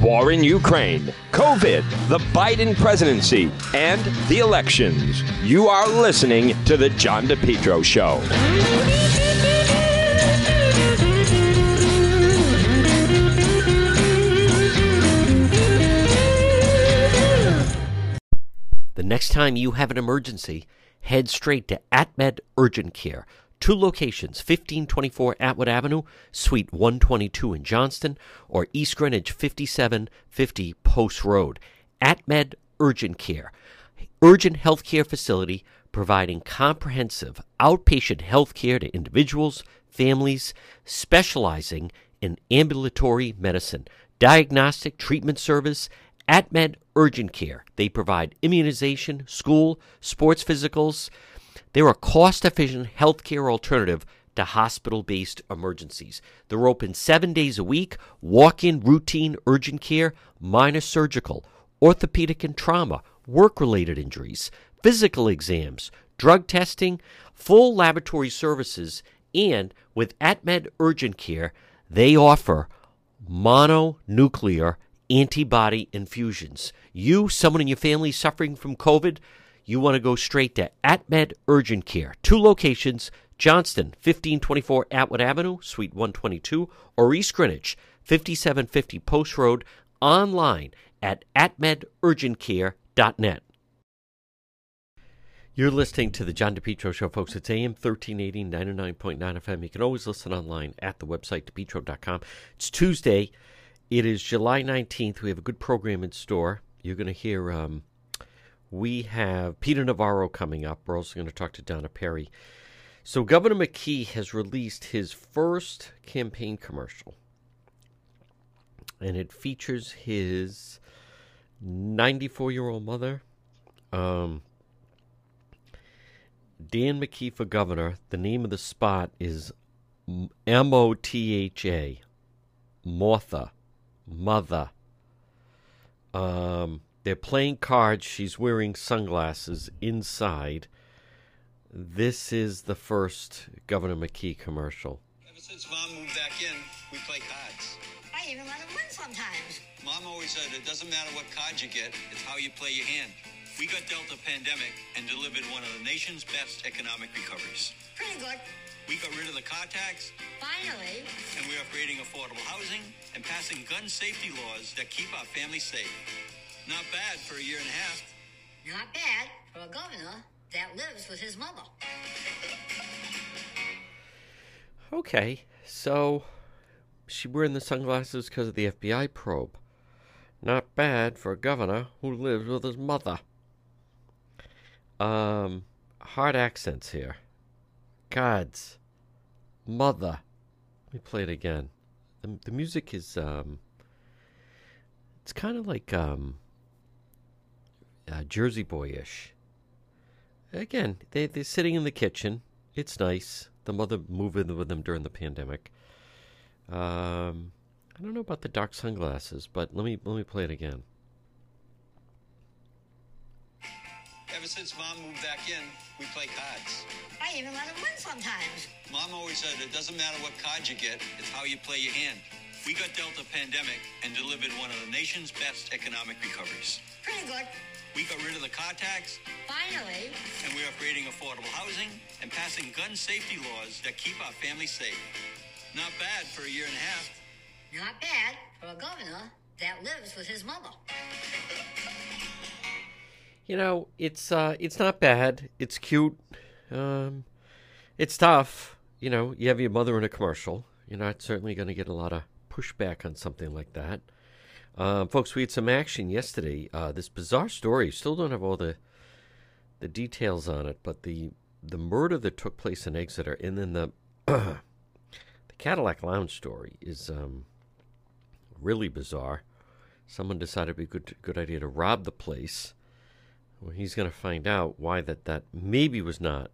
war in Ukraine, COVID, the Biden presidency, and the elections. You are listening to The John DePetro Show. The next time you have an emergency, head straight to AtMed Urgent Care. Two locations 1524 Atwood Avenue, Suite 122 in Johnston, or East Greenwich 5750 Post Road. AtMed Urgent Care. Urgent healthcare facility providing comprehensive outpatient health care to individuals, families, specializing in ambulatory medicine, diagnostic treatment service, AtMed Urgent Care. They provide immunization, school, sports physicals. They're a cost efficient healthcare alternative to hospital based emergencies. They're open seven days a week, walk in routine urgent care, minor surgical, orthopedic and trauma, work related injuries, physical exams, drug testing, full laboratory services, and with AtMed Urgent Care, they offer mononuclear antibody infusions. You, someone in your family suffering from COVID, you want to go straight to AtMed Urgent Care. Two locations Johnston, 1524 Atwood Avenue, Suite 122, or East Greenwich, 5750 Post Road, online at atmedurgentcare.net. You're listening to the John DePetro Show, folks. It's AM 1380, 99.9 FM. You can always listen online at the website, depetro.com. It's Tuesday. It is July 19th. We have a good program in store. You're going to hear, um, we have Peter Navarro coming up. We're also going to talk to Donna Perry. So, Governor McKee has released his first campaign commercial, and it features his 94 year old mother. Um, Dan McKee for governor. The name of the spot is M O T H A, Martha, mother. Um, they're playing cards. She's wearing sunglasses inside. This is the first Governor McKee commercial. Ever since Mom moved back in, we play cards. I even let him win sometimes. Mom always said it doesn't matter what cards you get, it's how you play your hand. We got dealt a pandemic and delivered one of the nation's best economic recoveries. Pretty good. We got rid of the car tax, Finally. and we are creating affordable housing and passing gun safety laws that keep our families safe. Not bad for a year and a half. Not bad for a governor that lives with his mother. Okay, so she wearing the sunglasses because of the FBI probe. Not bad for a governor who lives with his mother. Um, hard accents here. Gods, mother. Let me play it again. The the music is um. It's kind of like um. Uh, Jersey Boyish. Again, they they're sitting in the kitchen. It's nice. The mother moved in with them during the pandemic. Um, I don't know about the dark sunglasses, but let me let me play it again. Ever since Mom moved back in, we play cards. I even let him win sometimes. Mom always said it doesn't matter what cards you get, it's how you play your hand. We got dealt a pandemic and delivered one of the nation's best economic recoveries. Pretty good. We got rid of the car tax, Finally. and we are creating affordable housing and passing gun safety laws that keep our families safe. Not bad for a year and a half. Not bad for a governor that lives with his mother. You know, it's uh, it's not bad. It's cute. Um, it's tough. You know, you have your mother in a commercial. You're not certainly going to get a lot of pushback on something like that. Um, folks, we had some action yesterday. Uh, this bizarre story. Still don't have all the the details on it, but the the murder that took place in Exeter, and then the the Cadillac Lounge story is um, really bizarre. Someone decided it'd be a good good idea to rob the place. Well, he's going to find out why that that maybe was not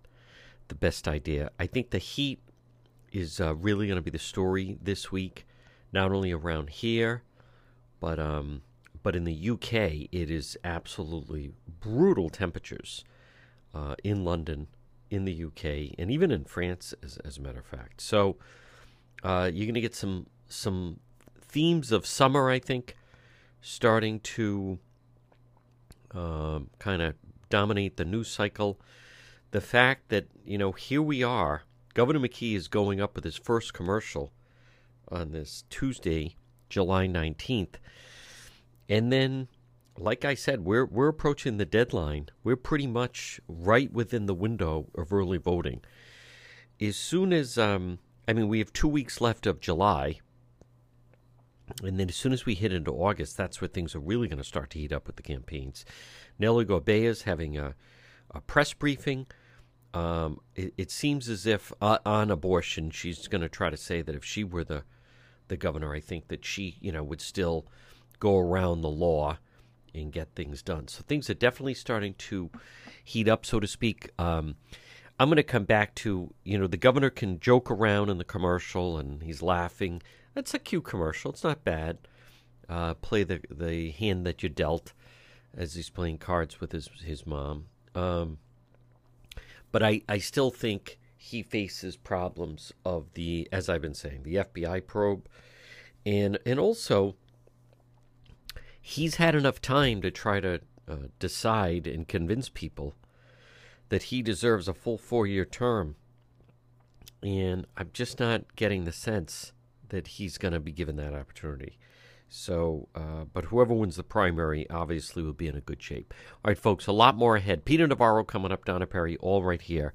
the best idea. I think the heat is uh, really going to be the story this week, not only around here, but um, but in the UK, it is absolutely brutal temperatures uh, in London, in the UK, and even in France, as, as a matter of fact. So uh, you're going to get some some themes of summer, I think, starting to um, kind of dominate the news cycle. The fact that, you know, here we are, Governor McKee is going up with his first commercial on this Tuesday, July 19th. And then, like I said, we're, we're approaching the deadline. We're pretty much right within the window of early voting. As soon as, um, I mean, we have two weeks left of July. And then as soon as we hit into August, that's where things are really going to start to heat up with the campaigns. Nellie Gorbea is having a, a press briefing. Um, it, it, seems as if uh, on abortion, she's going to try to say that if she were the the governor, I think that she, you know, would still go around the law and get things done. So things are definitely starting to heat up, so to speak. Um, I'm going to come back to, you know, the governor can joke around in the commercial and he's laughing. That's a cute commercial. It's not bad. Uh, play the the hand that you dealt as he's playing cards with his his mom. Um, but I, I still think he faces problems of the, as I've been saying, the FBI probe, and and also he's had enough time to try to uh, decide and convince people that he deserves a full four year term, and I'm just not getting the sense that he's going to be given that opportunity. So, uh, but whoever wins the primary obviously will be in a good shape. All right, folks, a lot more ahead. Peter Navarro coming up, Donna Perry, all right here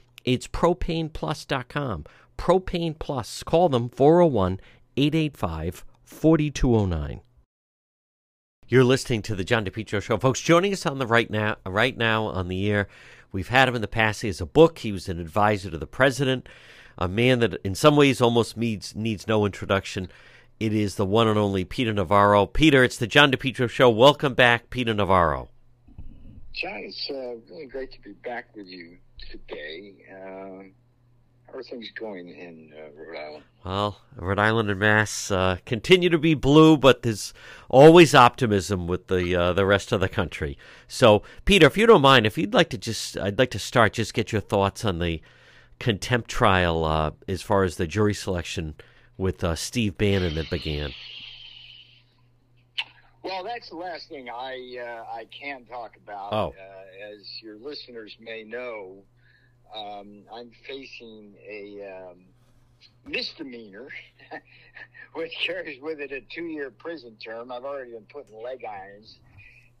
It's propaneplus.com. Propane Plus. Call them 401 885 4209. You're listening to the John DePetro Show, folks. Joining us on the right now, right now on the air, we've had him in the past. He has a book. He was an advisor to the president a man that in some ways almost needs needs no introduction. It is the one and only Peter Navarro. Peter, it's the John DePetro Show. Welcome back, Peter Navarro. John, it's uh, really great to be back with you today. Uh, how are things going in uh, Rhode Island? Well, Rhode Island and Mass uh, continue to be blue, but there's always optimism with the uh, the rest of the country. So, Peter, if you don't mind, if you'd like to just, I'd like to start, just get your thoughts on the contempt trial uh, as far as the jury selection with uh, Steve Bannon that began? Well, that's the last thing I uh, I can talk about. Oh. Uh, as your listeners may know, um, I'm facing a um, misdemeanor, which carries with it a two-year prison term. I've already been put in leg irons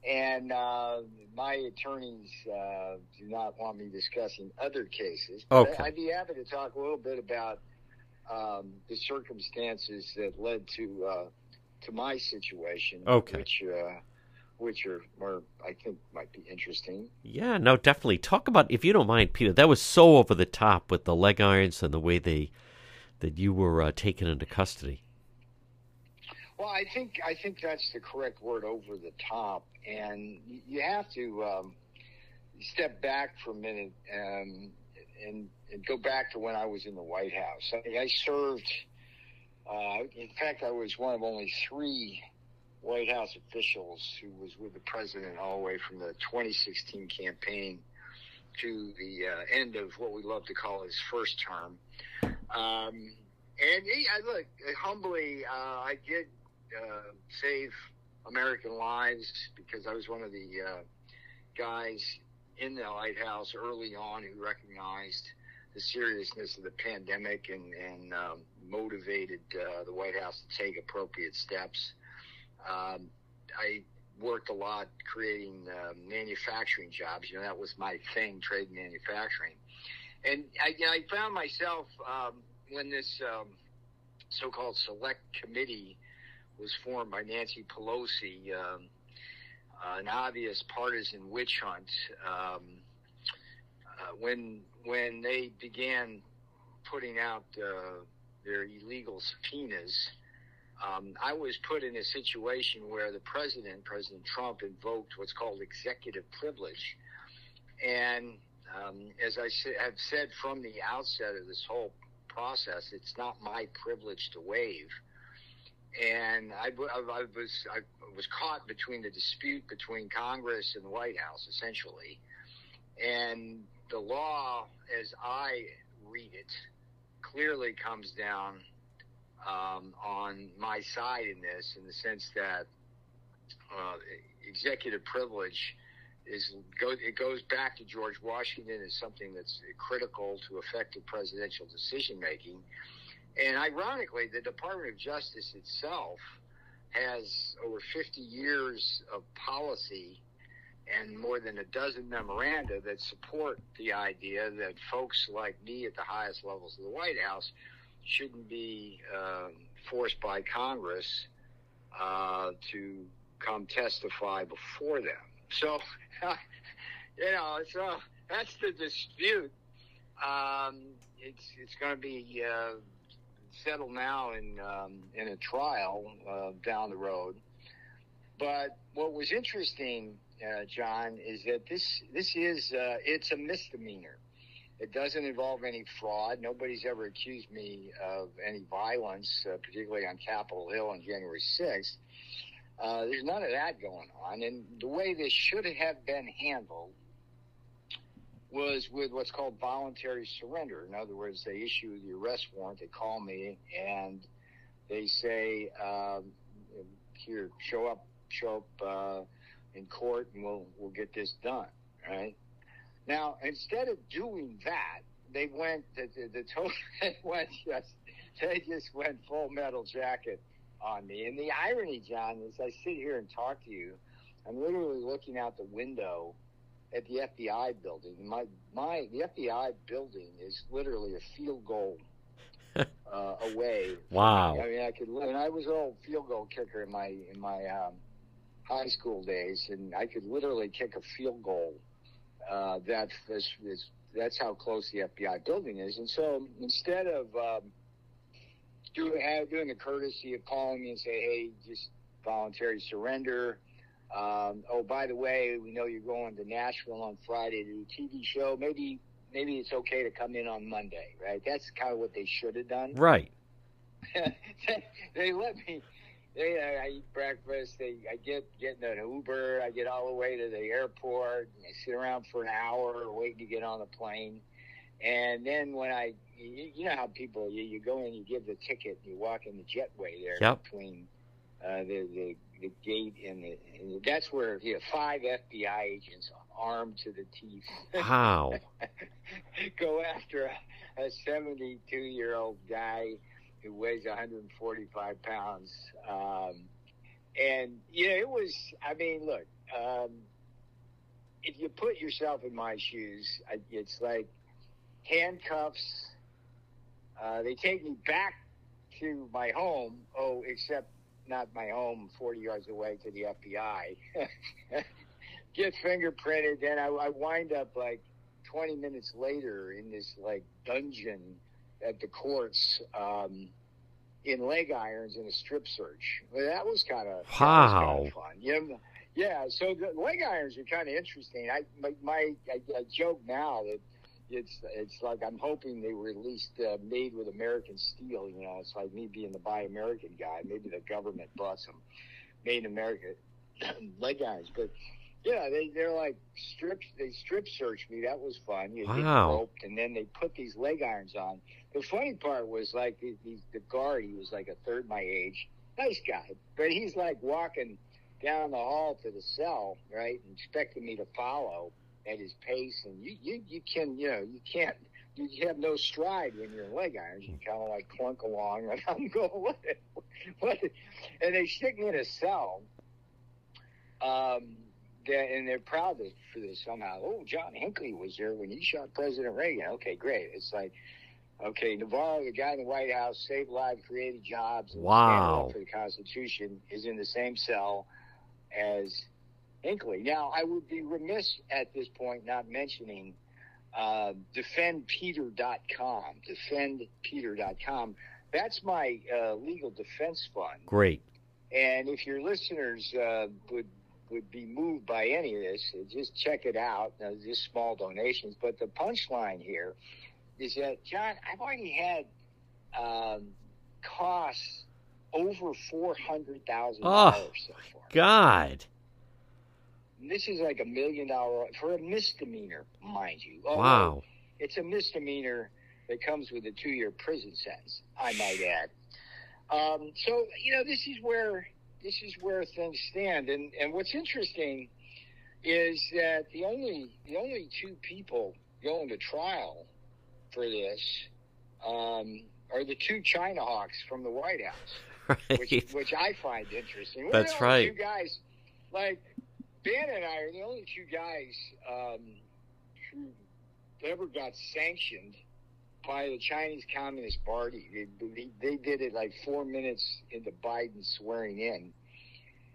and uh, my attorneys uh, do not want me discussing other cases. Okay. I'd be happy to talk a little bit about um, the circumstances that led to uh, to my situation, okay. which uh, which are I think might be interesting. Yeah, no, definitely. Talk about if you don't mind, Peter. That was so over the top with the leg irons and the way they that you were uh, taken into custody. Well, I think I think that's the correct word, over the top, and you have to um, step back for a minute um, and, and go back to when I was in the White House. I, I served. Uh, in fact, I was one of only three White House officials who was with the president all the way from the 2016 campaign to the uh, end of what we love to call his first term. Um, and I look humbly, uh, I did uh, save American lives because I was one of the uh, guys in the White House early on who recognized the seriousness of the pandemic and, and um, motivated uh, the White House to take appropriate steps. Um, I worked a lot creating uh, manufacturing jobs. You know, that was my thing, trade manufacturing. And I, you know, I found myself um, when this um, so-called select committee was formed by Nancy Pelosi, um, an obvious partisan witch hunt. Um, uh, when when they began putting out uh, their illegal subpoenas, um, I was put in a situation where the president, President Trump, invoked what's called executive privilege. And um, as I have said from the outset of this whole process, it's not my privilege to waive. And I, I, I was I was caught between the dispute between Congress and the White House, essentially. And the law, as I read it, clearly comes down um, on my side in this, in the sense that uh, executive privilege is go, it goes back to George Washington as something that's critical to effective presidential decision making. And ironically, the Department of Justice itself has over 50 years of policy and more than a dozen memoranda that support the idea that folks like me at the highest levels of the White House shouldn't be uh, forced by Congress uh, to come testify before them. So, you know, so that's the dispute. Um, it's it's going to be uh, settled now in um, in a trial uh, down the road. But what was interesting, uh, John, is that this this is uh, it's a misdemeanor. It doesn't involve any fraud. Nobody's ever accused me of any violence, uh, particularly on Capitol Hill on January 6th. Uh, there's none of that going on. And the way this should have been handled was with what's called voluntary surrender. In other words, they issue the arrest warrant, they call me, and they say, um, "Here, show up, show up uh, in court, and we'll we'll get this done." Right? Now, instead of doing that, they went the the, the total they went just they just went full metal jacket on me. And the irony, John, is I sit here and talk to you, I'm literally looking out the window at the FBI building. My my the FBI building is literally a field goal uh, away. Wow. I mean, I could. And I was an old field goal kicker in my in my um, high school days, and I could literally kick a field goal. Uh, that is, is that's how close the FBI building is. And so instead of um, doing doing the courtesy of calling me and say, hey, just voluntary surrender. Um, oh, by the way, we know you're going to Nashville on Friday to do a TV show. Maybe maybe it's okay to come in on Monday, right? That's kind of what they should have done. Right. they let me. They, I eat breakfast. They, I get get in an Uber. I get all the way to the airport. And I sit around for an hour waiting to get on the plane. And then when I, you, you know how people, you, you go in, you give the ticket, you walk in the jetway there Yep. between uh, the, the the gate and, the, and that's where you have five FBI agents armed to the teeth Wow. go after a, a 72 year old guy who weighs 145 pounds. Um, and, you know, it was, I mean, look, um, if you put yourself in my shoes, it's like handcuffs. Uh, they take me back to my home. Oh, except not my home, 40 yards away to the FBI. Get fingerprinted, then I, I wind up like 20 minutes later in this like dungeon at the courts um, in leg irons in a strip search. That was kind of Wow. fun. Yeah, yeah. So the leg irons are kind of interesting. I my, my I, I joke now that it's it's like I'm hoping they were at least uh, made with American steel. You know, it's like me being the Buy American guy. Maybe the government bought some made in America leg irons, but yeah, they they're like strips. They strip searched me. That was fun. You Wow. roped, and then they put these leg irons on. The funny part was like the, the, the guard. He was like a third my age, nice guy, but he's like walking down the hall to the cell, right, and expecting me to follow at his pace. And you you you can you know you can't. You have no stride when you're in leg irons. You kind of like clunk along, and I'm going, what? what? And they stick me in a cell, Um, and they're proud of, for this somehow. Oh, John Hinckley was there when he shot President Reagan. Okay, great. It's like, okay, Navarro, the guy in the White House, saved lives, created jobs, and Wow. for the Constitution, is in the same cell as Hinckley. Now, I would be remiss at this point not mentioning uh, defendpeter.com. Defendpeter.com. That's my uh, legal defense fund. Great. And if your listeners uh, would would be moved by any of this, uh, just check it out. Now, just small donations. But the punchline here is that John, I've already had um, costs over four hundred thousand dollars so far. God. And This is like a million dollar for a misdemeanor, mind you. Although Wow. It's a misdemeanor that comes with a two year prison sentence, I might add. Um, so, you know, this is where this is where things stand. And and what's interesting is that the only the only two people going to trial for this um, are the two China hawks from the White House which, Right. which I find interesting. We're That's right. Two guys, like Ben and I, are the only two guys um, who ever got sanctioned by the Chinese Communist Party. They, they, did it like four minutes into Biden swearing in,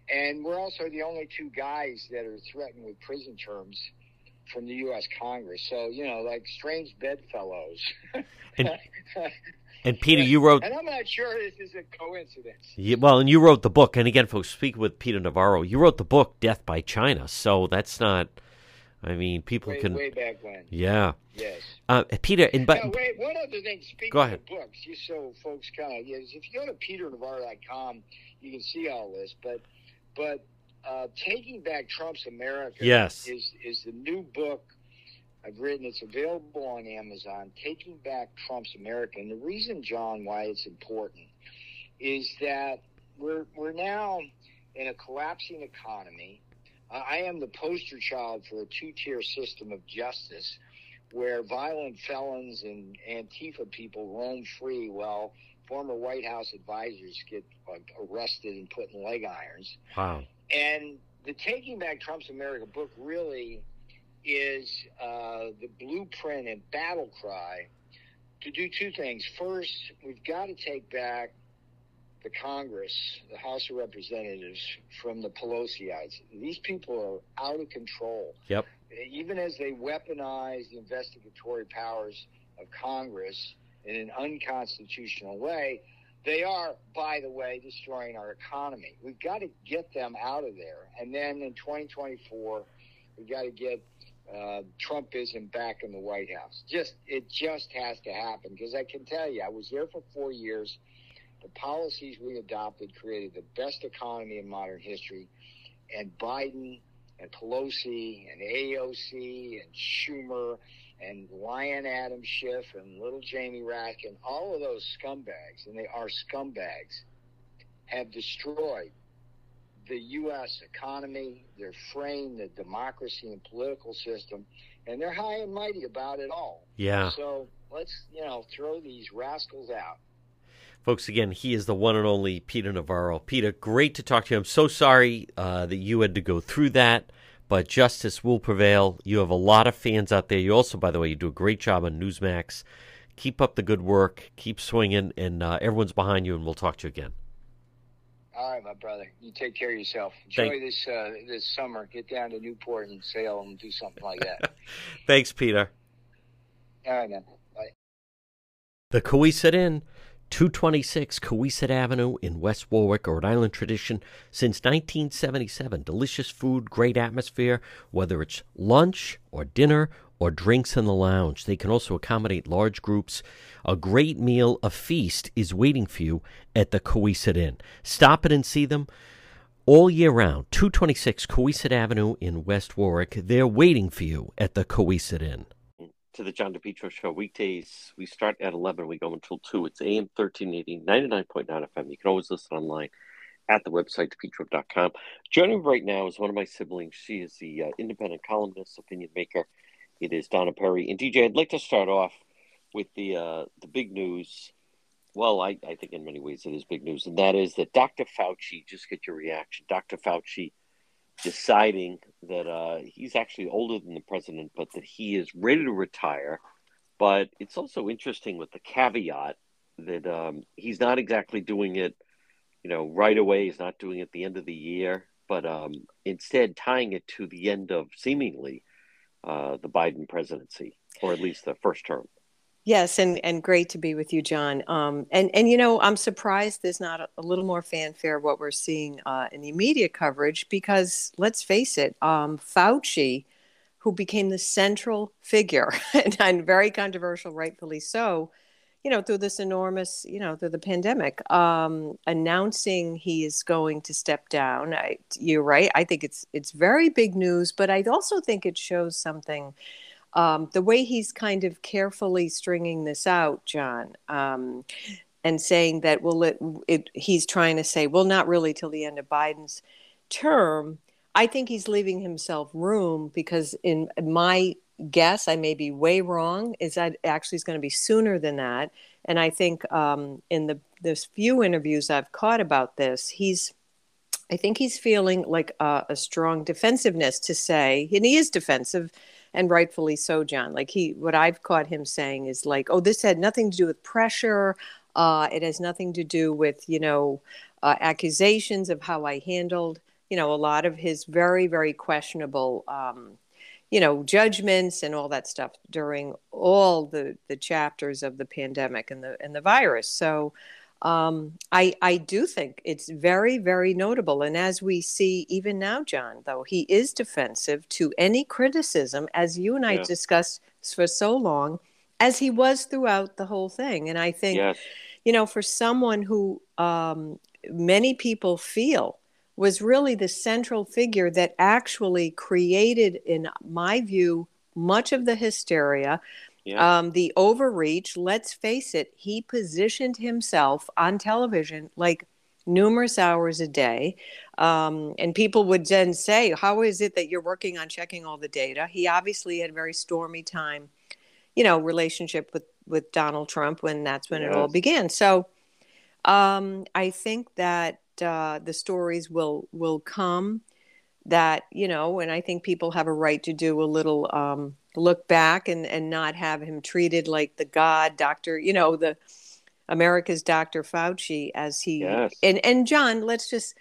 and we're also the only two guys that are threatened with prison terms. From the U.S. Congress, so you know, like strange bedfellows. And- And Peter, you wrote And I'm not sure this is a coincidence. Yeah, well, and you wrote the book. And again, folks, speak with Peter Navarro. You wrote the book "Death by China," so that's not. I mean, people Way, can. way back when. Yeah, Yes. uh, Peter. And but wait, one other thing. Speaking Go ahead. of books, just so folks kind of, yes, if you go to peternavarro.com, you can see all this. But, but uh, Taking Back Trump's America Yes. is, is the new book I've written. It's available on Amazon, Taking Back Trump's America. And the reason, John, why it's important is that we're, we're now in a collapsing economy. I am the poster child for a two tier system of justice where violent felons and Antifa people roam free while former White House advisors get uh, arrested and put in leg irons. wow, And the Taking Back Trump's America book really is uh, the blueprint and battle cry to do two things. First, we've got to take back the Congress, the House of Representatives, from the Pelosiites. These people are out of control. Yep. Even as they weaponize the investigatory powers of Congress in an unconstitutional way, they are, by the way, destroying our economy. We've got to get them out of there. And then in 2024, we've got to get uh, Trumpism back in the White House. Just it just has to happen because I can tell you, I was there for four years. The policies we adopted created the best economy in modern history, and Biden and Pelosi and AOC and Schumer and Lion Adam Schiff and little Jamie Rack and all of those scumbags, and they are scumbags, have destroyed the U.S. economy, their frame, the democracy and political system, and they're high and mighty about it all. yeah, So let's, you know, throw these rascals out. Folks. Again, he is the one and only Peter Navarro. Peter, great to talk to you. I'm so sorry uh, that you had to go through that, but justice will prevail. You have a lot of fans out there. You also, by the way, you do a great job on Newsmax. Keep up the good work. Keep swinging, and uh, everyone's behind you. And we'll talk to you again. All right, my brother. You take care of yourself. Enjoy Thank- this uh, this summer. Get down to Newport and sail and do something like that. Thanks, Peter. All right, man. Bye. The Cowesett Inn, 226 Cowesett Avenue in West Warwick, Rhode Island tradition since 1977. Delicious food, great atmosphere, whether it's lunch or dinner or drinks in the lounge. They can also accommodate large groups. A great meal, a feast, is waiting for you at the Cowesett Inn. Stop it and see them all year round. 226 Cowesett Avenue in West Warwick. They're waiting for you at the Cowesett Inn to the John DePetro Show. Weekdays, we start at 11, we go until 2. It's AM 1380, 99.9 FM. You can always listen online at the website, depetro.com. Joining me right now is one of my siblings. She is the uh, independent columnist, opinion maker. It is Donna Perry. And DJ, I'd like to start off with the uh, the big news. Well, I, I think in many ways it is big news, and that is that Dr. Fauci, just get your reaction. Dr. Fauci deciding that uh, he's actually older than the president, but that he is ready to retire. But it's also interesting with the caveat that um, he's not exactly doing it, you know, right away. He's not doing it at the end of the year, but um, instead tying it to the end of seemingly uh, the Biden presidency, or at least the first term. Yes, and, and great to be with you, John. Um, and and you know, I'm surprised there's not a, a little more fanfare what we're seeing uh, in the media coverage because let's face it, um, Fauci, who became the central figure and, and, very controversial, rightfully so, you know, through this enormous, you know, through the pandemic, um, announcing he is going to step down. I, you're right. I think it's it's very big news, but I also think it shows something um, the way he's kind of carefully stringing this out, John, um, and saying that, well, it, it, he's trying to say, well, not really till the end of Biden's term. I think he's leaving himself room because, in my guess, I may be way wrong, is that actually is going to be sooner than that. And I think um, in the there's few interviews I've caught about this, he's I think he's feeling like a strong defensiveness to say, and he is defensive and rightfully so, John. Like he, what I've caught him saying is like, "Oh, this had nothing to do with pressure. Uh, it has nothing to do with you know uh, accusations of how I handled you know a lot of his very very questionable." Um, you know judgments and all that stuff during all the the chapters of the pandemic and the and the virus so um, I, I do think it's very, very notable. And as we see even now, John, though, he is defensive to any criticism, as you and I discussed for so long, as he was throughout the whole thing. And I think, yes. you know, for someone who um, many people feel was really the central figure that actually created, in my view, much of the hysteria yeah. Um, the overreach, let's face it, he positioned himself on television like numerous hours a day. Um, and people would then say, How is it that you're working on checking all the data? He obviously had a very stormy time, you know, relationship with, with Donald Trump when that's when yes. it all began. So um, I think that uh, the stories will will come that, you know, and I think people have a right to do a little um, look back and and not have him treated like the god doctor you know the america's dr fauci as he yes. and and john let's just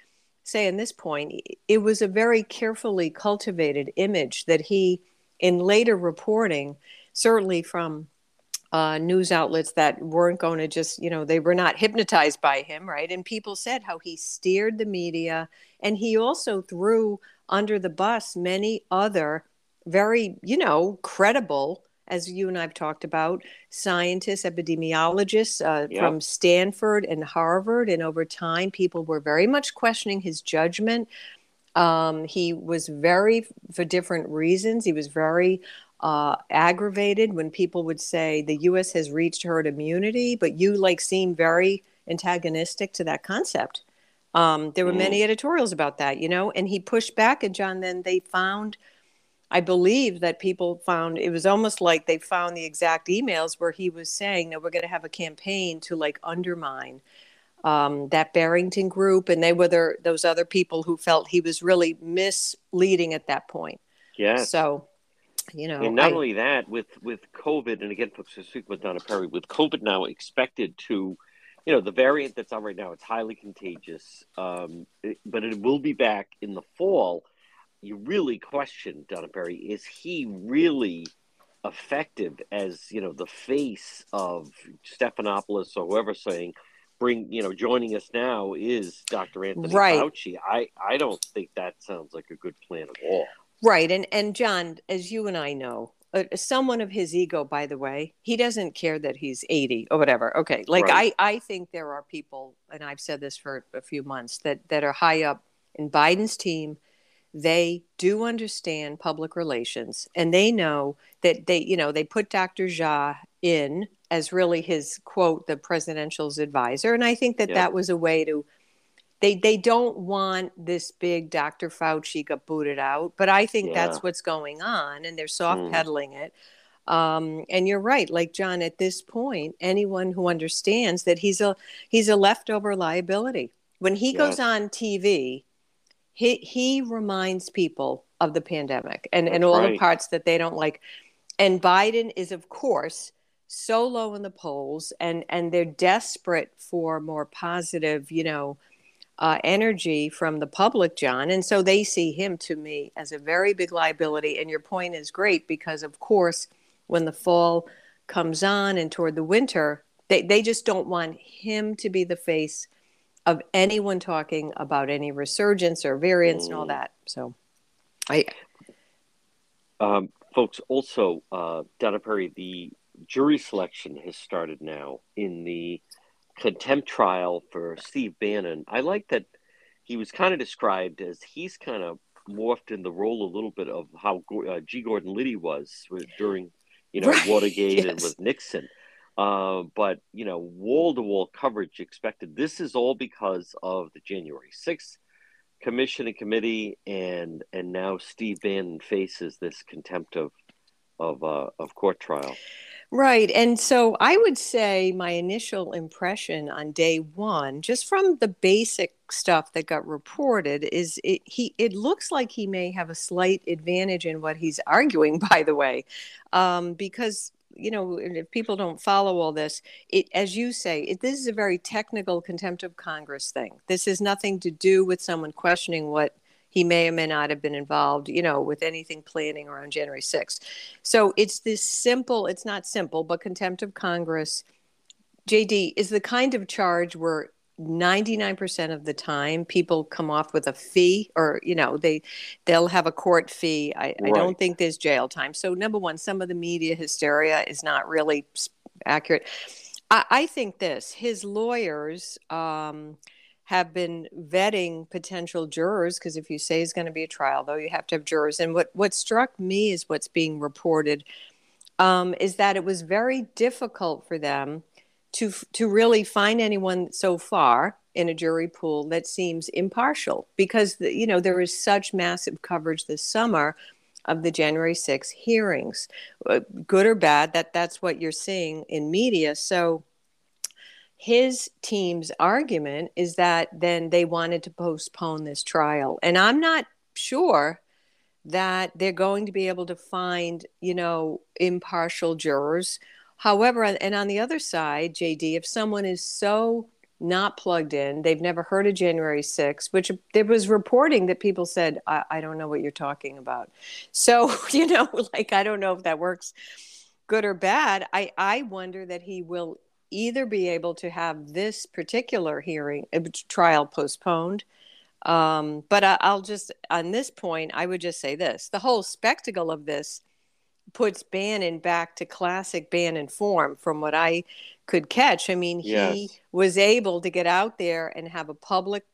say in this point it was a very carefully cultivated image that he in later reporting certainly from uh, news outlets that weren't going to just you know they were not hypnotized by him right and people said how he steered the media and he also threw under the bus many other very, you know, credible, as you and I've talked about, scientists, epidemiologists uh, yep. from Stanford and Harvard. And over time, people were very much questioning his judgment. Um, he was very, for different reasons, he was very uh, aggravated when people would say the U.S. has reached herd immunity, but you like seem very antagonistic to that concept. Um, there were mm. many editorials about that, you know, and he pushed back. And John, then they found I believe that people found it was almost like they found the exact emails where he was saying that we're going to have a campaign to like undermine um, that Barrington group, and they were there, those other people who felt he was really misleading at that point. Yeah. So, you know, and not I, only that, with with COVID, and again, folks, speak with Donna Perry, with COVID now expected to, you know, the variant that's on right now, it's highly contagious, um, it, but it will be back in the fall you really question Donna Perry. Is he really effective as you know the face of Stephanopoulos or whoever saying bring you know joining us now is Dr. Anthony right. Fauci. I I don't think that sounds like a good plan at all. Right, and and John, as you and I know, uh, someone of his ego, by the way, he doesn't care that he's eighty or whatever. Okay, like right. I I think there are people, and I've said this for a few months that that are high up in Biden's team they do understand public relations and they know that they you know they put dr jha in as really his quote the presidential's advisor and i think that that was a way to they they don't want this big dr fauci got booted out but i think yeah. that's what's going on and they're soft mm. pedaling mm. it um, and you're right like john at this point anyone who understands that he's a he's a leftover liability when he goes on tv he he reminds people of the pandemic and, and all right. the parts that they don't like. And Biden is, of course, so low in the polls, and and they're desperate for more positive, you know, uh, energy from the public, John. And so they see him to me as a very big liability. And your point is great because, of course, when the fall comes on and toward the winter, they, they just don't want him to be the face of anyone talking about any resurgence or variants and all Mm. that. So I Um, folks, also, uh, Donna Perry, the jury selection has started now in the contempt trial for Steve Bannon. I like that he was kind of described as he's kind of morphed in the role a little bit of how uh, G. Gordon Liddy was with- during, you know, Right, Watergate and with Nixon. Uh, but, you know, wall to wall coverage expected. This is all because of the January 6th commission and committee, and and now Steve Bannon faces this contempt of of uh, of court trial. Right. And so I would say my initial impression on day one, just from the basic stuff that got reported, is it, he. It looks like he may have a slight advantage in what he's arguing. By the way, um, because you know if people don't follow all this, it as you say, it, this is a very technical contempt of Congress thing. This has nothing to do with someone questioning what he may or may not have been involved, you know, with anything planning around January 6th. So it's this simple, it's not simple, but contempt of Congress, JD, is the kind of charge where 99% of the time people come off with a fee or you know they they'll have a court fee. I, I don't think there's jail time. So number one some of the media hysteria is not really accurate. I, I think this his lawyers um, have been vetting potential jurors because if you say it's going to be a trial though you have to have jurors. And what what struck me is what's being reported um, is that it was very difficult for them to to really find anyone so far in a jury pool that seems impartial because the, you know there is such massive coverage this summer of the January 6th hearings. Uh, good or bad that that's what you're seeing in media. So his team's argument is that then they wanted to postpone this trial. And i'm not sure that they're going to be able to find you know impartial jurors however and on the other side jd if someone is so not plugged in they've never heard of january 6th which there was reporting that people said I, I don't know what you're talking about. So you know like i don't know if that works good or bad. I i wonder that he will either be able to have this particular hearing uh, trial postponed. Um, but I, i'll just on this point i would just say this. The whole spectacle of this puts bannon back to classic bannon form from what i could catch i mean he Yes. was able to get out there and have a public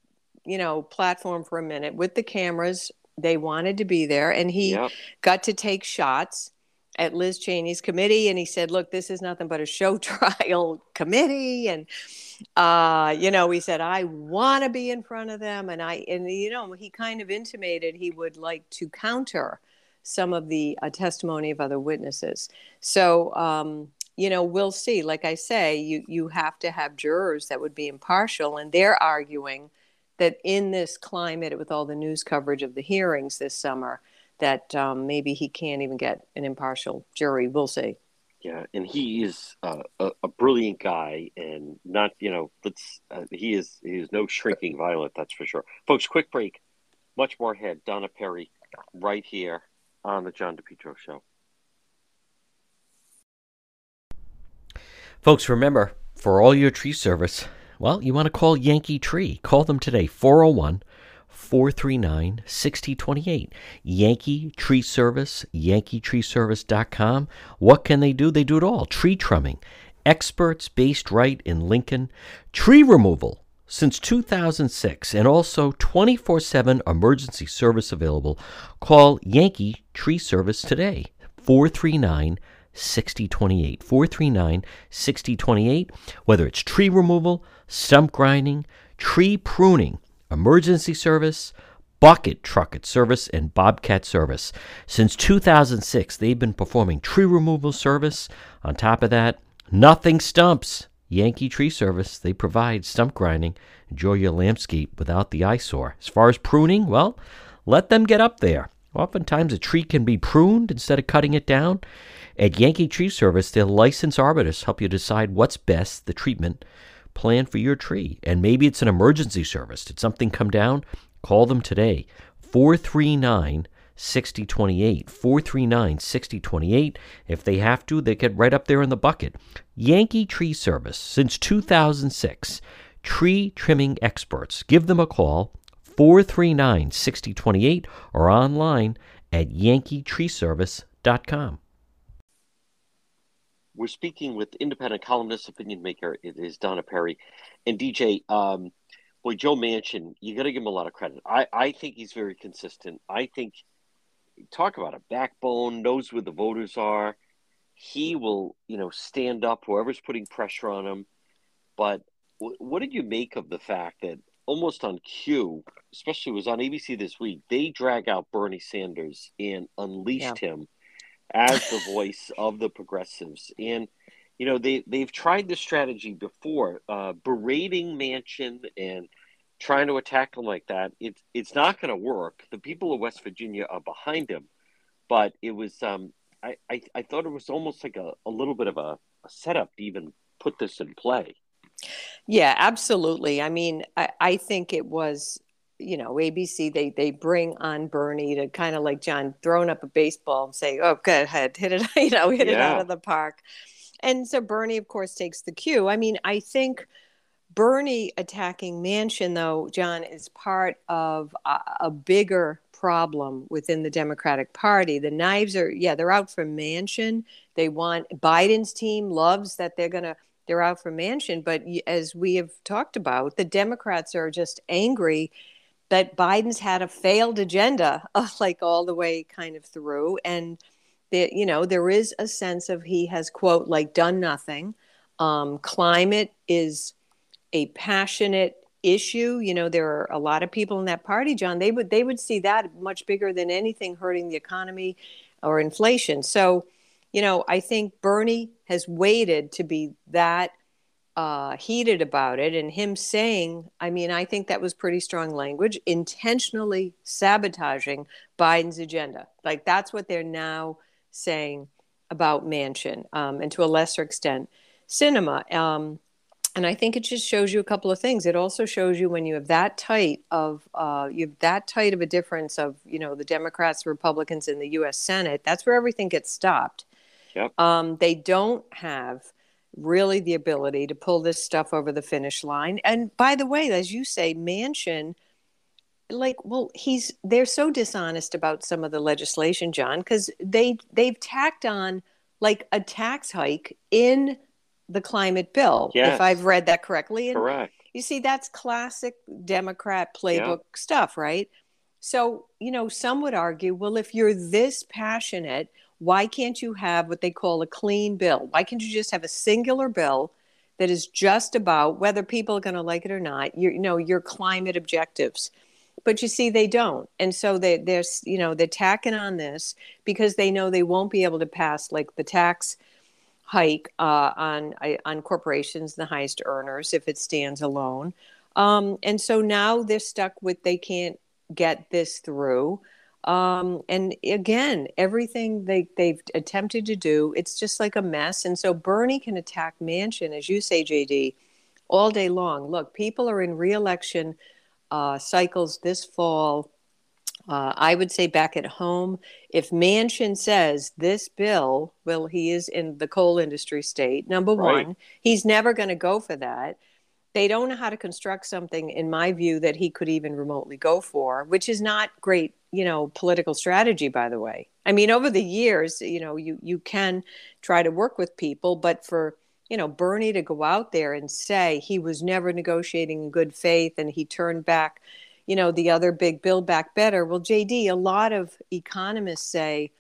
you know platform for a minute with the cameras they wanted to be there and he Yep. got to take shots at Liz Cheney's committee, and he said, "Look, this is nothing but a show trial committee." And uh, you know, he said, "I want to be in front of them," and I, and you know, he kind of intimated he would like to counter some of the uh, testimony of other witnesses. So, um, you know, we'll see. Like I say, you you have to have jurors that would be impartial, and they're arguing that in this climate, with all the news coverage of the hearings this summer that um, maybe he can't even get an impartial jury. We'll see. Yeah, and he is uh, a, a brilliant guy, and not you know, let's uh, he is he is no shrinking violet, that's for sure. Folks, quick break. Much more ahead. Donna Perry, right here on the John DePetro Show. Folks, remember, for all your tree service, well, you want to call Yankee Tree. Call them today, 401 439 6028. Yankee Tree Service, yankeetreeservice.com. What can they do? They do it all tree trimming, experts based right in Lincoln, tree removal since 2006, and also 24 7 emergency service available. Call Yankee Tree Service today, 439 6028. 439 6028. Whether it's tree removal, stump grinding, tree pruning, emergency service, bucket trucket service, and bobcat service. Since 2006, they've been performing tree removal service. On top of that, nothing stumps. Yankee Tree Service, they provide stump grinding. Enjoy your landscape without the eyesore. As far as pruning, well, let them get up there. Oftentimes, a tree can be pruned instead of cutting it down. At Yankee Tree Service, their licensed arborists help you decide what's best, the treatment plan for your tree. And maybe it's an emergency service. Did something come down? Call them today. 439 6028. 439 6028. If they have to, they get right up there in the bucket. Yankee Tree Service, since 2006. Tree trimming experts. Give them a call, 439 6028, or online at yankeetreeservice.com. We're speaking with independent columnist, opinion maker. It is Donna Perry. And DJ, um, boy, Joe Manchin, you got to give him a lot of credit. I, I think he's very consistent. I think, talk about a backbone, knows where the voters are. He will, you know, stand up whoever's putting pressure on him. But w- what did you make of the fact that almost on cue, especially was on ABC this week, they drag out Bernie Sanders and unleashed yeah. him as the voice of the progressives. And you know they they've tried this strategy before, uh, berating Manchin and trying to attack him like that. It's it's not going to work. The people of West Virginia are behind him, but it was um, I, I, I thought it was almost like a, a little bit of a, a setup to even put this in play. Yeah, absolutely. I mean, I, I think it was you know ABC they they bring on Bernie to kind of like John throwing up a baseball and say, "Oh, go ahead, hit it, you know, hit yeah. it out of the park." And so Bernie, of course, takes the cue. I mean, I think Bernie attacking Manchin, though, John, is part of a, a bigger problem within the Democratic Party. The knives are, yeah, they're out for Manchin. They want Biden's team loves that they're going to they're out for Manchin, but as we have talked about, the Democrats are just angry that Biden's had a failed agenda, uh, like all the way kind of through, and that you know there is a sense of he has quote like done nothing. Um, climate is a passionate issue. You know there are a lot of people in that party, John. They would they would see that much bigger than anything hurting the economy or inflation. So, you know, I think Bernie has waited to be that uh, heated about it and him saying, I mean, I think that was pretty strong language, intentionally sabotaging Biden's agenda. Like that's what they're now saying about Manchin um, and to a lesser extent, Sinema Um, and I think it just shows you a couple of things. It also shows you when you have that tight of uh, you have that tight of a difference of you know the Democrats, Republicans in the U.S. Senate. That's where everything gets stopped. Yep. Um, they don't have really the ability to pull this stuff over the finish line. And by the way, as you say, Manchin, like, well, he's they're so dishonest about some of the legislation, John, because they they've tacked on like a tax hike in the climate bill, yes. if I've read that correctly. And Correct. You see, that's classic Democrat playbook yeah. stuff, right? So, you know, some would argue, well, if you're this passionate why can't you have what they call a clean bill? Why can't you just have a singular bill that is just about whether people are going to like it or not? Your, you know, your climate objectives. But you see, they don't, and so they, they're you know they're tacking on this because they know they won't be able to pass like the tax hike uh, on on corporations, the highest earners, if it stands alone. Um, and so now they're stuck with they can't get this through. Um, and again, everything they, they've attempted to do, it's just like a mess. And so Bernie can attack Manchin, as you say, JD, all day long. Look, people are in reelection uh, cycles this fall. Uh, I would say back at home, if Manchin says this bill, well, he is in the coal industry state, number right. one, he's never going to go for that they don't know how to construct something in my view that he could even remotely go for which is not great you know political strategy by the way i mean over the years you know you you can try to work with people but for you know bernie to go out there and say he was never negotiating in good faith and he turned back you know the other big build back better well jd a lot of economists say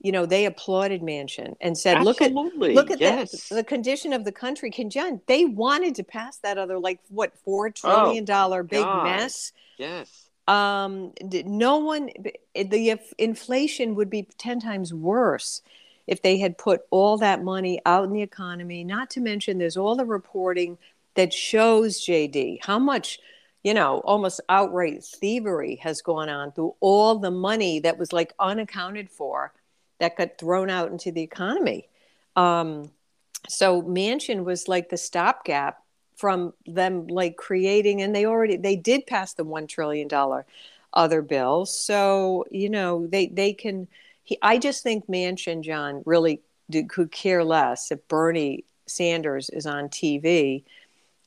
you know they applauded Manchin and said Absolutely. look at look at yes. the, the condition of the country can john they wanted to pass that other like what four trillion oh, dollar big God. mess yes um no one the inflation would be 10 times worse if they had put all that money out in the economy, not to mention there's all the reporting that shows JD how much, you know, almost outright thievery has gone on through all the money that was like unaccounted for that got thrown out into the economy. Um, so Manchin was like the stopgap from them like creating, and they already they did pass the one trillion dollar other bill. So you know they they can. He, I just think Manchin John really did, could care less if Bernie Sanders is on TV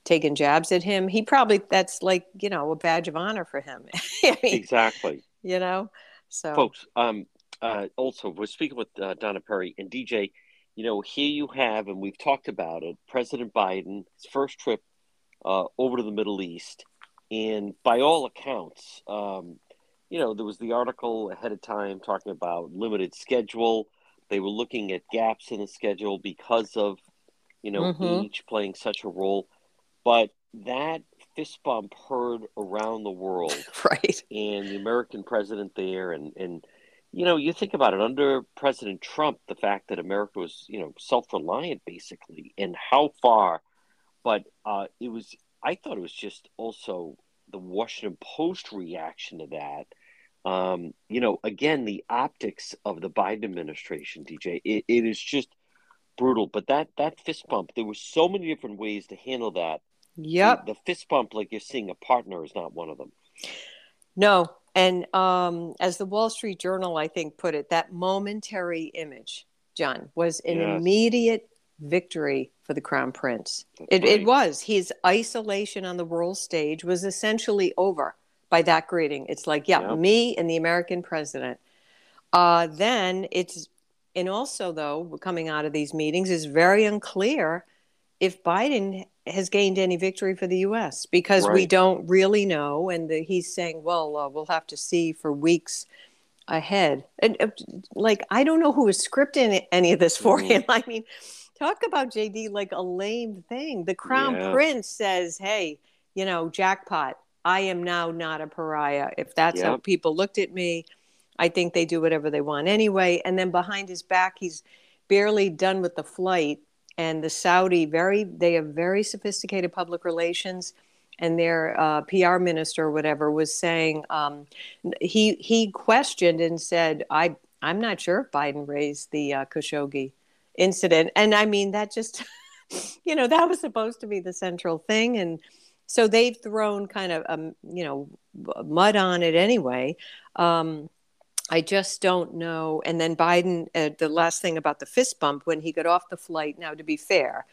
taking jabs at him. He probably that's like you know a badge of honor for him. I mean, exactly. You know, so folks. Um, uh, also, we're speaking with uh, Donna Perry and DJ. You know, here you have, and we've talked about it. President Biden's first trip uh, over to the Middle East, and by all accounts, um, you know, there was the article ahead of time talking about limited schedule. They were looking at gaps in the schedule because of, you know, mm-hmm. age playing such a role. But that fist bump heard around the world, right? And the American president there, and and you know, you think about it under President Trump, the fact that America was, you know, self reliant basically, and how far. But uh, it was, I thought it was just also the Washington Post reaction to that. Um, you know, again, the optics of the Biden administration, DJ, it, it is just brutal. But that that fist bump, there were so many different ways to handle that. Yep. The, the fist bump, like you're seeing a partner, is not one of them. No, and um, as the Wall Street Journal, I think, put it, that momentary image, John, was an yes. immediate victory for the crown prince. It, it, was. His isolation on the world stage was essentially over by that greeting. It's like, yeah, me and the American president. Uh, then it's, and also, though, coming out of these meetings is very unclear if Biden has gained any victory for the U.S. because right. we don't really know. And the, he's saying, well, uh, we'll have to see for weeks ahead. And uh, like, I don't know who is scripting any of this for mm. him. I mean, talk about JD like a lame thing. The crown yeah. prince says, hey, you know, jackpot. I am now not a pariah. If that's yep. how people looked at me, I think they do whatever they want anyway. And then behind his back, he's barely done with the flight and the Saudi very they have very sophisticated public relations and their uh, PR minister or whatever was saying um, he he questioned and said I I'm not sure if Biden raised the uh, Khashoggi incident. And I mean that just you know that was supposed to be the central thing. And so they've thrown kind of um, you know mud on it anyway. Um, I just don't know. And then Biden, uh, the last thing about the fist bump when he got off the flight. Now, to be fair,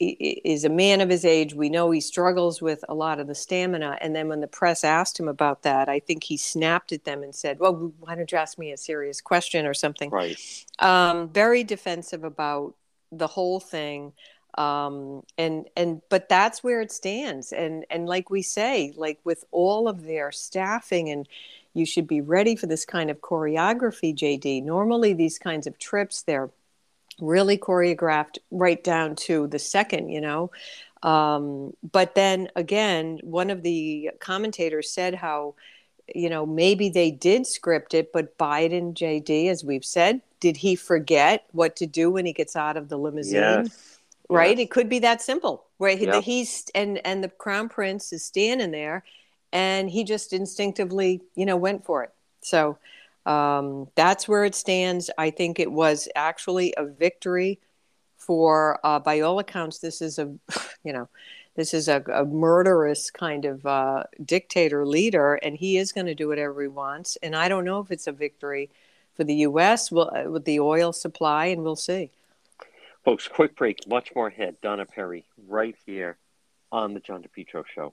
is a man of his age. We know he struggles with a lot of the stamina. And then when the press asked him about that, I think he snapped at them and said, "Well, why don't you ask me a serious question or something?" Right. Um, very defensive about the whole thing. Um, and and but that's where it stands. And and like we say, like with all of their staffing and you should be ready for this kind of choreography, JD. Normally, these kinds of trips, they're really choreographed right down to the second, you know. Um, but then again, one of the commentators said how, you know, maybe they did script it, but Biden, JD, as we've said, did he forget what to do when he gets out of the limousine? Yes. Right? Yes. It could be that simple. Right? Yep. He's and and the crown prince is standing there and he just instinctively, you know, went for it. So um, that's where it stands. I think it was actually a victory for, uh, by all accounts, this is a, you know, this is a, a murderous kind of uh, dictator leader, and he is going to do whatever he wants. And I don't know if it's a victory for the U.S. We'll, uh, with the oil supply, and we'll see. Folks, quick break. Much more ahead. Donna Perry, right here on the John DePetro Show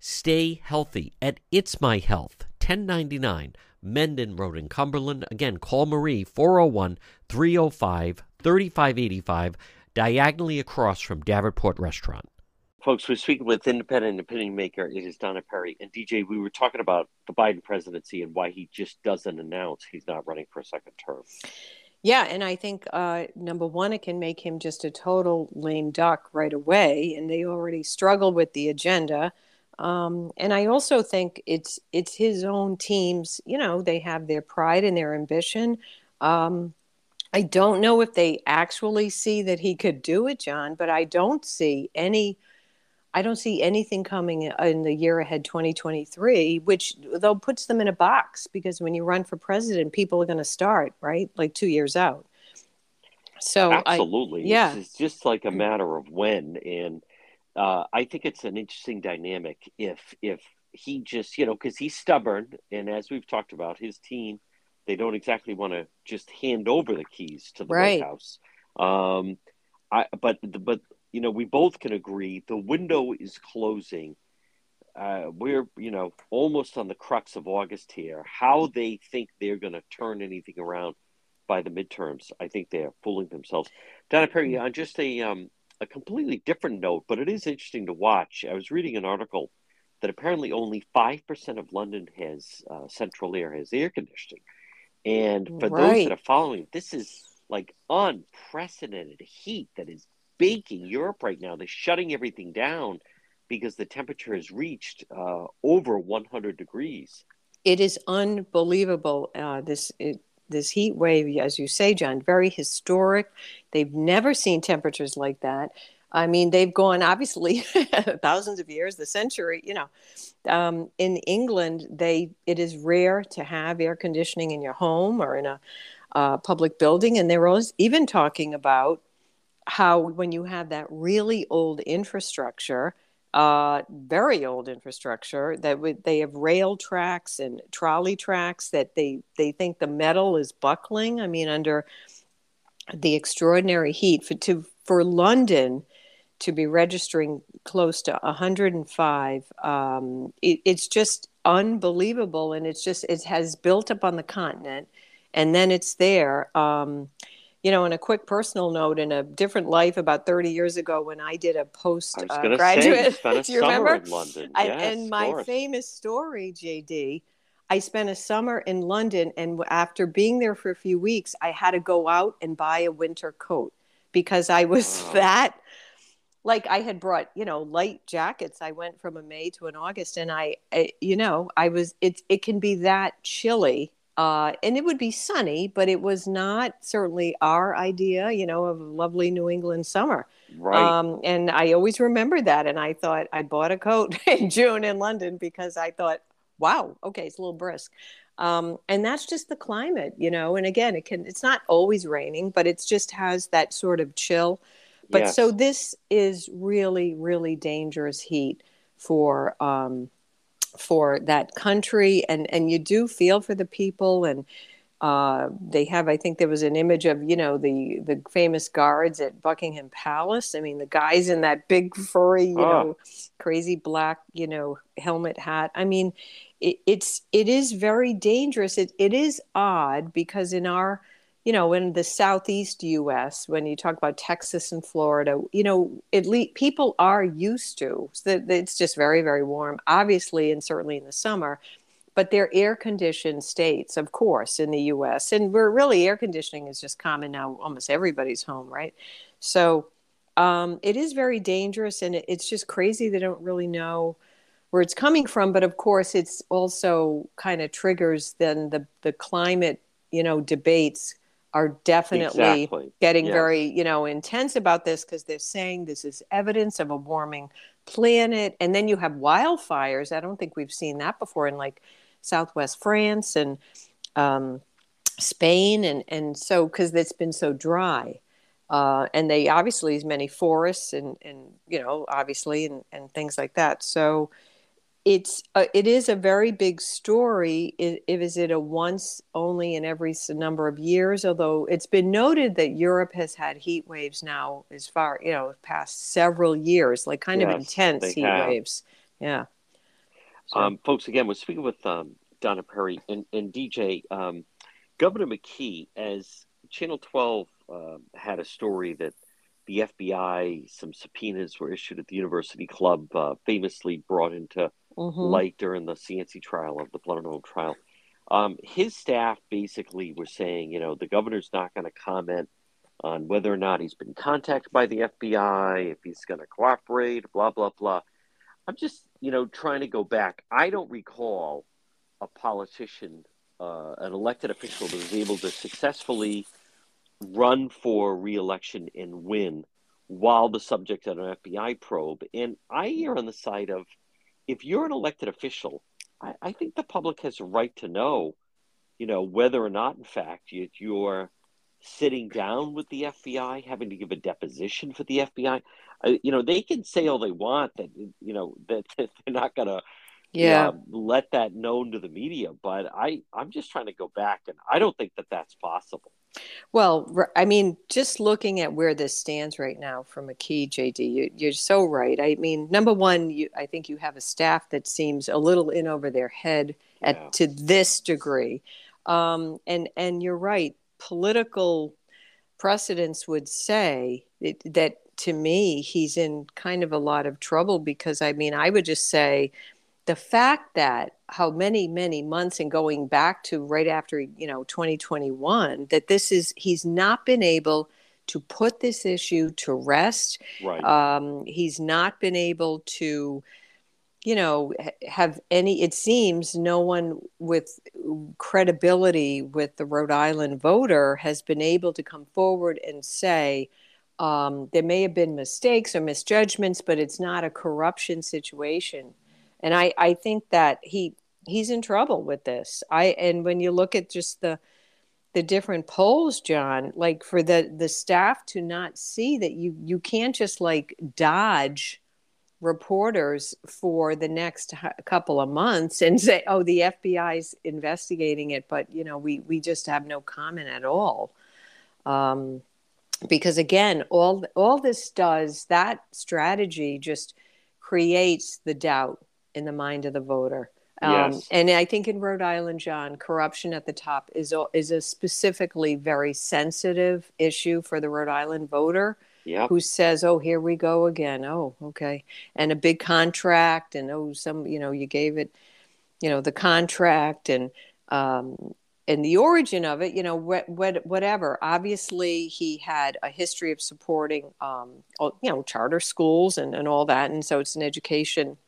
Stay healthy at It's My Health, 1099 Mendon Road in Cumberland. Again, call Marie 401 305 3585, diagonally across from Davenport Restaurant. Folks, we're speaking with independent opinion maker. It is Donna Perry. And DJ, we were talking about the Biden presidency and why he just doesn't announce he's not running for a second term. Yeah, and I think uh, number one, it can make him just a total lame duck right away, and they already struggle with the agenda. Um, and I also think it's it's his own teams. You know, they have their pride and their ambition. Um, I don't know if they actually see that he could do it, John, but I don't see any. I don't see anything coming in the year ahead 2023, which though puts them in a box because when you run for president, people are going to start right like two years out. So absolutely, I, yeah, it's just like a matter of when, and uh, I think it's an interesting dynamic if if he just you know because he's stubborn and as we've talked about his team they don't exactly want to just hand over the keys to the right. White House. Um, I but but you know we both can agree the window is closing. Uh, we're you know almost on the crux of August here. How they think they're going to turn anything around by the midterms, I think they're fooling themselves. Donna Perry, on just a um, a completely different note, but it is interesting to watch. I was reading an article that apparently only 5% of London has uh, central air, has air conditioning. And for right. those that are following, this is like unprecedented heat that is baking Europe right now. They're shutting everything down because the temperature has reached uh, over 100 degrees. It is unbelievable. Uh, this it, this heat wave, as you say, John, very historic. They've never seen temperatures like that. I mean, they've gone obviously thousands of years, the century. You know, um, in England, they it is rare to have air conditioning in your home or in a uh, public building, and they're always even talking about how when you have that really old infrastructure, uh, very old infrastructure that they have rail tracks and trolley tracks that they they think the metal is buckling. I mean, under the extraordinary heat for to for London to be registering close to 105, um, it, it's just unbelievable, and it's just it has built up on the continent, and then it's there. Um, you know, in a quick personal note, in a different life about 30 years ago when I did a post uh, graduate, say, do you remember? In London. I, yes, and my famous story, JD, I spent a summer in London, and after being there for a few weeks, I had to go out and buy a winter coat because I was oh. that like I had brought, you know, light jackets. I went from a May to an August, and I, I you know, I was. It it can be that chilly uh, and it would be sunny, but it was not certainly our idea, you know, of a lovely New England summer. Right. Um, and I always remember that. And I thought I bought a coat in June in London because I thought, wow, okay, it's a little brisk. Um, and that's just the climate, you know. And again, it can it's not always raining, but it just has that sort of chill. But yes. so this is really, really dangerous heat for um, for that country and and you do feel for the people and uh, they have i think there was an image of you know the the famous guards at buckingham palace. I mean the guys in that big furry you oh. know crazy black you know helmet hat. I mean it, it's it is very dangerous. It, it is odd because in our you know, in the southeast U.S., when you talk about Texas and Florida, you know, at least people are used to. So it's just very, very warm, obviously, and certainly in the summer. But they're air conditioned states, of course, in the U.S. And we're really air conditioning is just common now, almost everybody's home, right? So um, it is very dangerous, and it's just crazy. They don't really know where it's coming from, but of course, it's also kind of triggers then the the climate, you know, debates are definitely exactly. getting yes. very you know intense about this because they're saying this is evidence of a warming planet. And then you have wildfires. I don't think we've seen that before in like southwest france and um, spain. And and so because it's been so dry. Uh, and they obviously as many forests and and you know obviously and, and things like that. So it's a, it is a very big story. It, is it a once only in every number of years? Although it's been noted that Europe has had heat waves now as far you know past several years, like kind yes, of intense heat have. waves. Yeah. So. Um, folks, again, we're speaking with um, Donna Perry and, and DJ um, Governor McKee. As Channel Twelve uh, had a story that the FBI, some subpoenas were issued at the University Club, uh, famously brought into mm-hmm. light during the CNC trial of the Blood and trial. Um, his staff basically were saying, you know, the governor's not going to comment on whether or not he's been contacted by the FBI, if he's going to cooperate, blah, blah, blah. I'm just, you know, trying to go back. I don't recall a politician, uh, an elected official that was able to successfully run for reelection and win while the subject of an FBI probe. And I err on the side of if you're an elected official, I, I, think the public has a right to know, you know, whether or not, in fact, you, you're sitting down with the FBI, having to give a deposition for the FBI. Uh, you know, they can say all they want that, you know, that, that they're not going to yeah let that known to the media but i i'm just trying to go back and i don't think that that's possible well, I mean, just looking at where this stands right now from a key, JD, you, are so right. I mean, number one, you, I think you have a staff that seems a little in over their head at yeah. to this degree, um, and and you're right. Political precedents would say it, that to me, he's in kind of a lot of trouble because I mean, I would just say the fact that how many many months and going back to right after you know 2021 that this is he's not been able to put this issue to rest. Right. Um, he's not been able to you know have any it seems no one with credibility with the rhode island voter has been able to come forward and say um, there may have been mistakes or misjudgments but it's not a corruption situation and I I think that he he's in trouble with this. I and when you look at just the the different polls, John, like for the the staff to not see that you you can't just like dodge reporters for the next couple of months and say, "Oh, the FBI's investigating it," but you know, we we just have no comment at all. Um, because again, all all this does that strategy just creates the doubt in the mind of the voter. Um, yes. And I think in Rhode Island, John, corruption at the top is a, is a specifically very sensitive issue for the Rhode Island voter. Yep. Who says, "Oh, here we go again." Oh, okay, and a big contract, and oh, some, you know, you gave it, you know, the contract, and um, and the origin of it, you know, what, what, whatever. Obviously, he had a history of supporting, um, you know, charter schools and, and all that, and so it's an education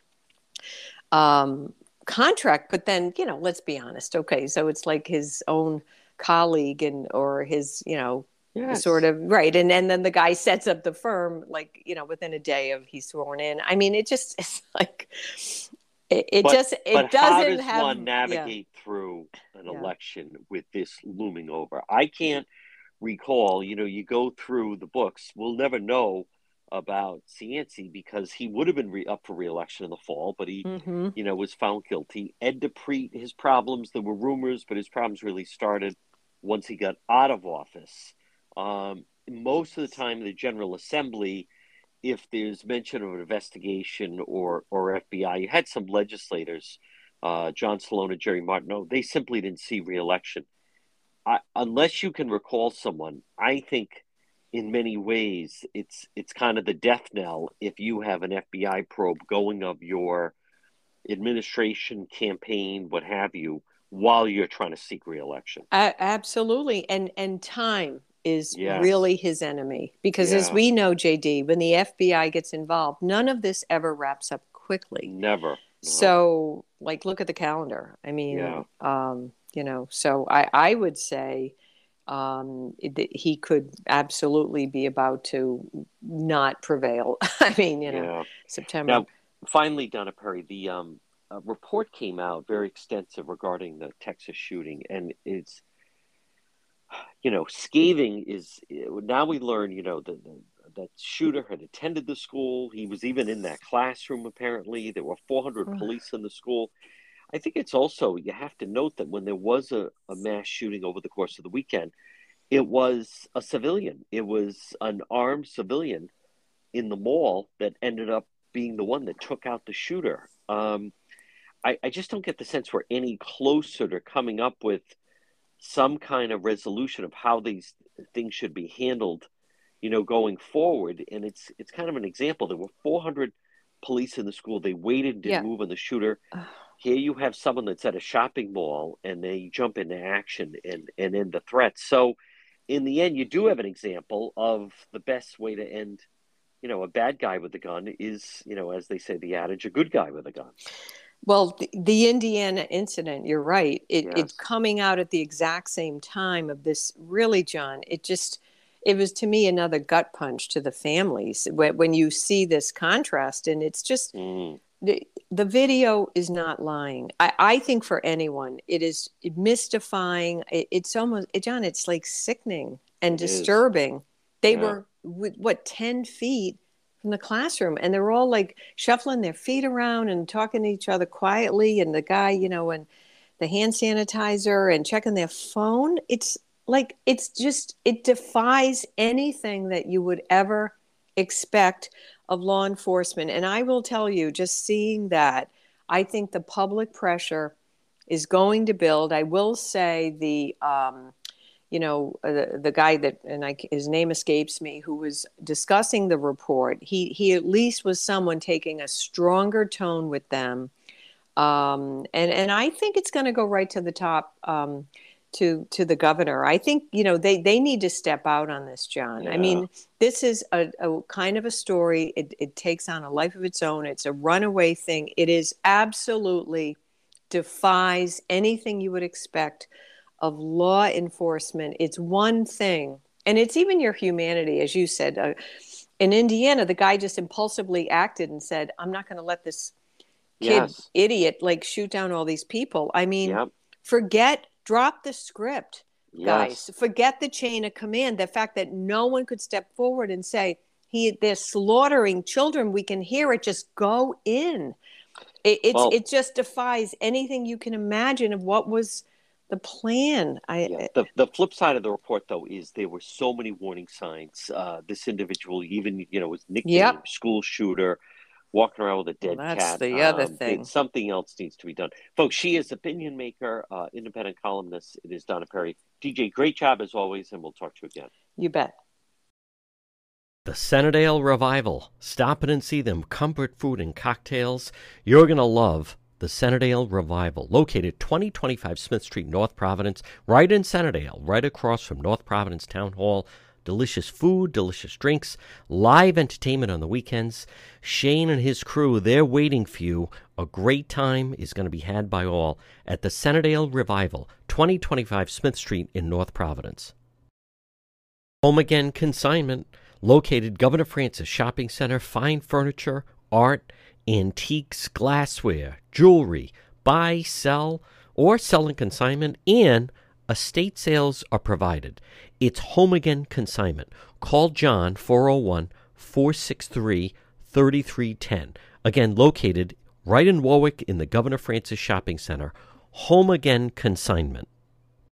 um, contract. But then, you know, let's be honest. Okay, so it's like his own colleague and or his, you know, yes. sort of right. And and then the guy sets up the firm like you know within a day of he's sworn in. I mean, it just it's like it, it but, just it but doesn't how does have, one navigate yeah. through an yeah. election with this looming over. I can't recall. You know, you go through the books. We'll never know about Cianci because he would have been re- up for reelection in the fall, but he, mm-hmm. you know, was found guilty. Ed DiPrete, his problems, there were rumors, but his problems really started once he got out of office. Um, most of the time, the General Assembly, if there's mention of an investigation or, or FBI, you had some legislators, uh, John Celona, Jerry Martineau, they simply didn't see reelection. I, unless you can recall someone, I think – in many ways it's it's kind of the death knell if you have an FBI probe going of your administration campaign what have you while you're trying to seek reelection uh, absolutely and and time is yes. really his enemy because yeah. as we know JD when the FBI gets involved none of this ever wraps up quickly never no. so like look at the calendar i mean yeah. um you know so i i would say um, it, he could absolutely be about to not prevail. I mean, you know, yeah. September. Now, finally, Donna Perry, the um, report came out very extensive regarding the Texas shooting, and it's, you know, scathing is now we learn, you know, the, the the shooter had attended the school. He was even in that classroom, apparently. There were 400 police in the school. I think it's also, you have to note that when there was a, a mass shooting over the course of the weekend, it was a civilian. It was an armed civilian in the mall that ended up being the one that took out the shooter. Um, I, I just don't get the sense we're any closer to coming up with some kind of resolution of how these things should be handled, you know, going forward. And it's it's kind of an example. There were 400 police in the school. They waited and didn't Yeah. move on the shooter. Here you have someone that's at a shopping mall and they jump into action and and end the threat. So in the end, you do have an example of the best way to end. You know, a bad guy with a gun is, you know, as they say, the adage, a good guy with a gun. Well, the, the Indiana incident, you're right. It, Yes. It's coming out at the exact same time of this. Really, John, it just, it was to me another gut punch to the families when, when you see this contrast. And it's just, Mm. The, video is not lying. I, I think for anyone, it is mystifying. It, it's almost, it, John, it's like sickening and It is. disturbing. They Yeah. were, with, what, 10 feet from the classroom and they're all like shuffling their feet around and talking to each other quietly. And the guy, you know, and the hand sanitizer and checking their phone. It's like, it's just, it defies anything that you would ever expect of law enforcement. And I will tell you, just seeing that, I think the public pressure is going to build. I will say the, um, you know, uh, the, the guy that, and I, his name escapes me, who was discussing the report. He he at least was someone taking a stronger tone with them, um, and and I think it's going to go right to the top. Um, to to the governor. I think you know they they need to step out on this, John. I mean, this is a, a kind of a story. It, it takes on a life of its own. It's a runaway thing. It is absolutely defies anything you would expect of law enforcement. It's one thing, and it's even your humanity, as you said. Uh, in Indiana, the guy just impulsively acted and said, "I'm not going to let this kid Yes. idiot like shoot down all these people." I mean, Yep. forget, drop the script guys. Yes. Forget the chain of command. The fact that no one could step forward and say, "He, they're slaughtering children. We can hear it. Just go in." It, it's Well- it just defies anything you can imagine of what was the plan. I Yeah. The, the flip side of the report, though, is there were so many warning signs. Uh, this individual, even you know, was nicknamed Yep. school shooter, walking around with a dead Well, that's cat. the other Um, thing. Something else needs to be done, folks. She is opinion maker, uh, independent columnist. It is Donna Perry. DJ, great job as always, and we'll talk to you again. you bet. The Centredale Revival. Stop in and see them. Comfort food and cocktails. You're going to love the Centredale Revival, located 2025 Smith Street, North Providence, right in Centredale, right across from North Providence Town Hall. Delicious food, delicious drinks, live entertainment on the weekends. Shane and his crew, they're waiting for you. A great time is going to be had by all at the Centredale Revival, 2025 Smith Street in North Providence. Home Again Consignment, located Governor Francis Shopping Center, fine furniture, art, antiques, glassware, jewelry, buy, sell, or sell in consignment, and estate sales are provided. It's Home Again Consignment. Call John 401 463 3310. Again, located right in Warwick in the Governor Francis Shopping Center. Home Again Consignment.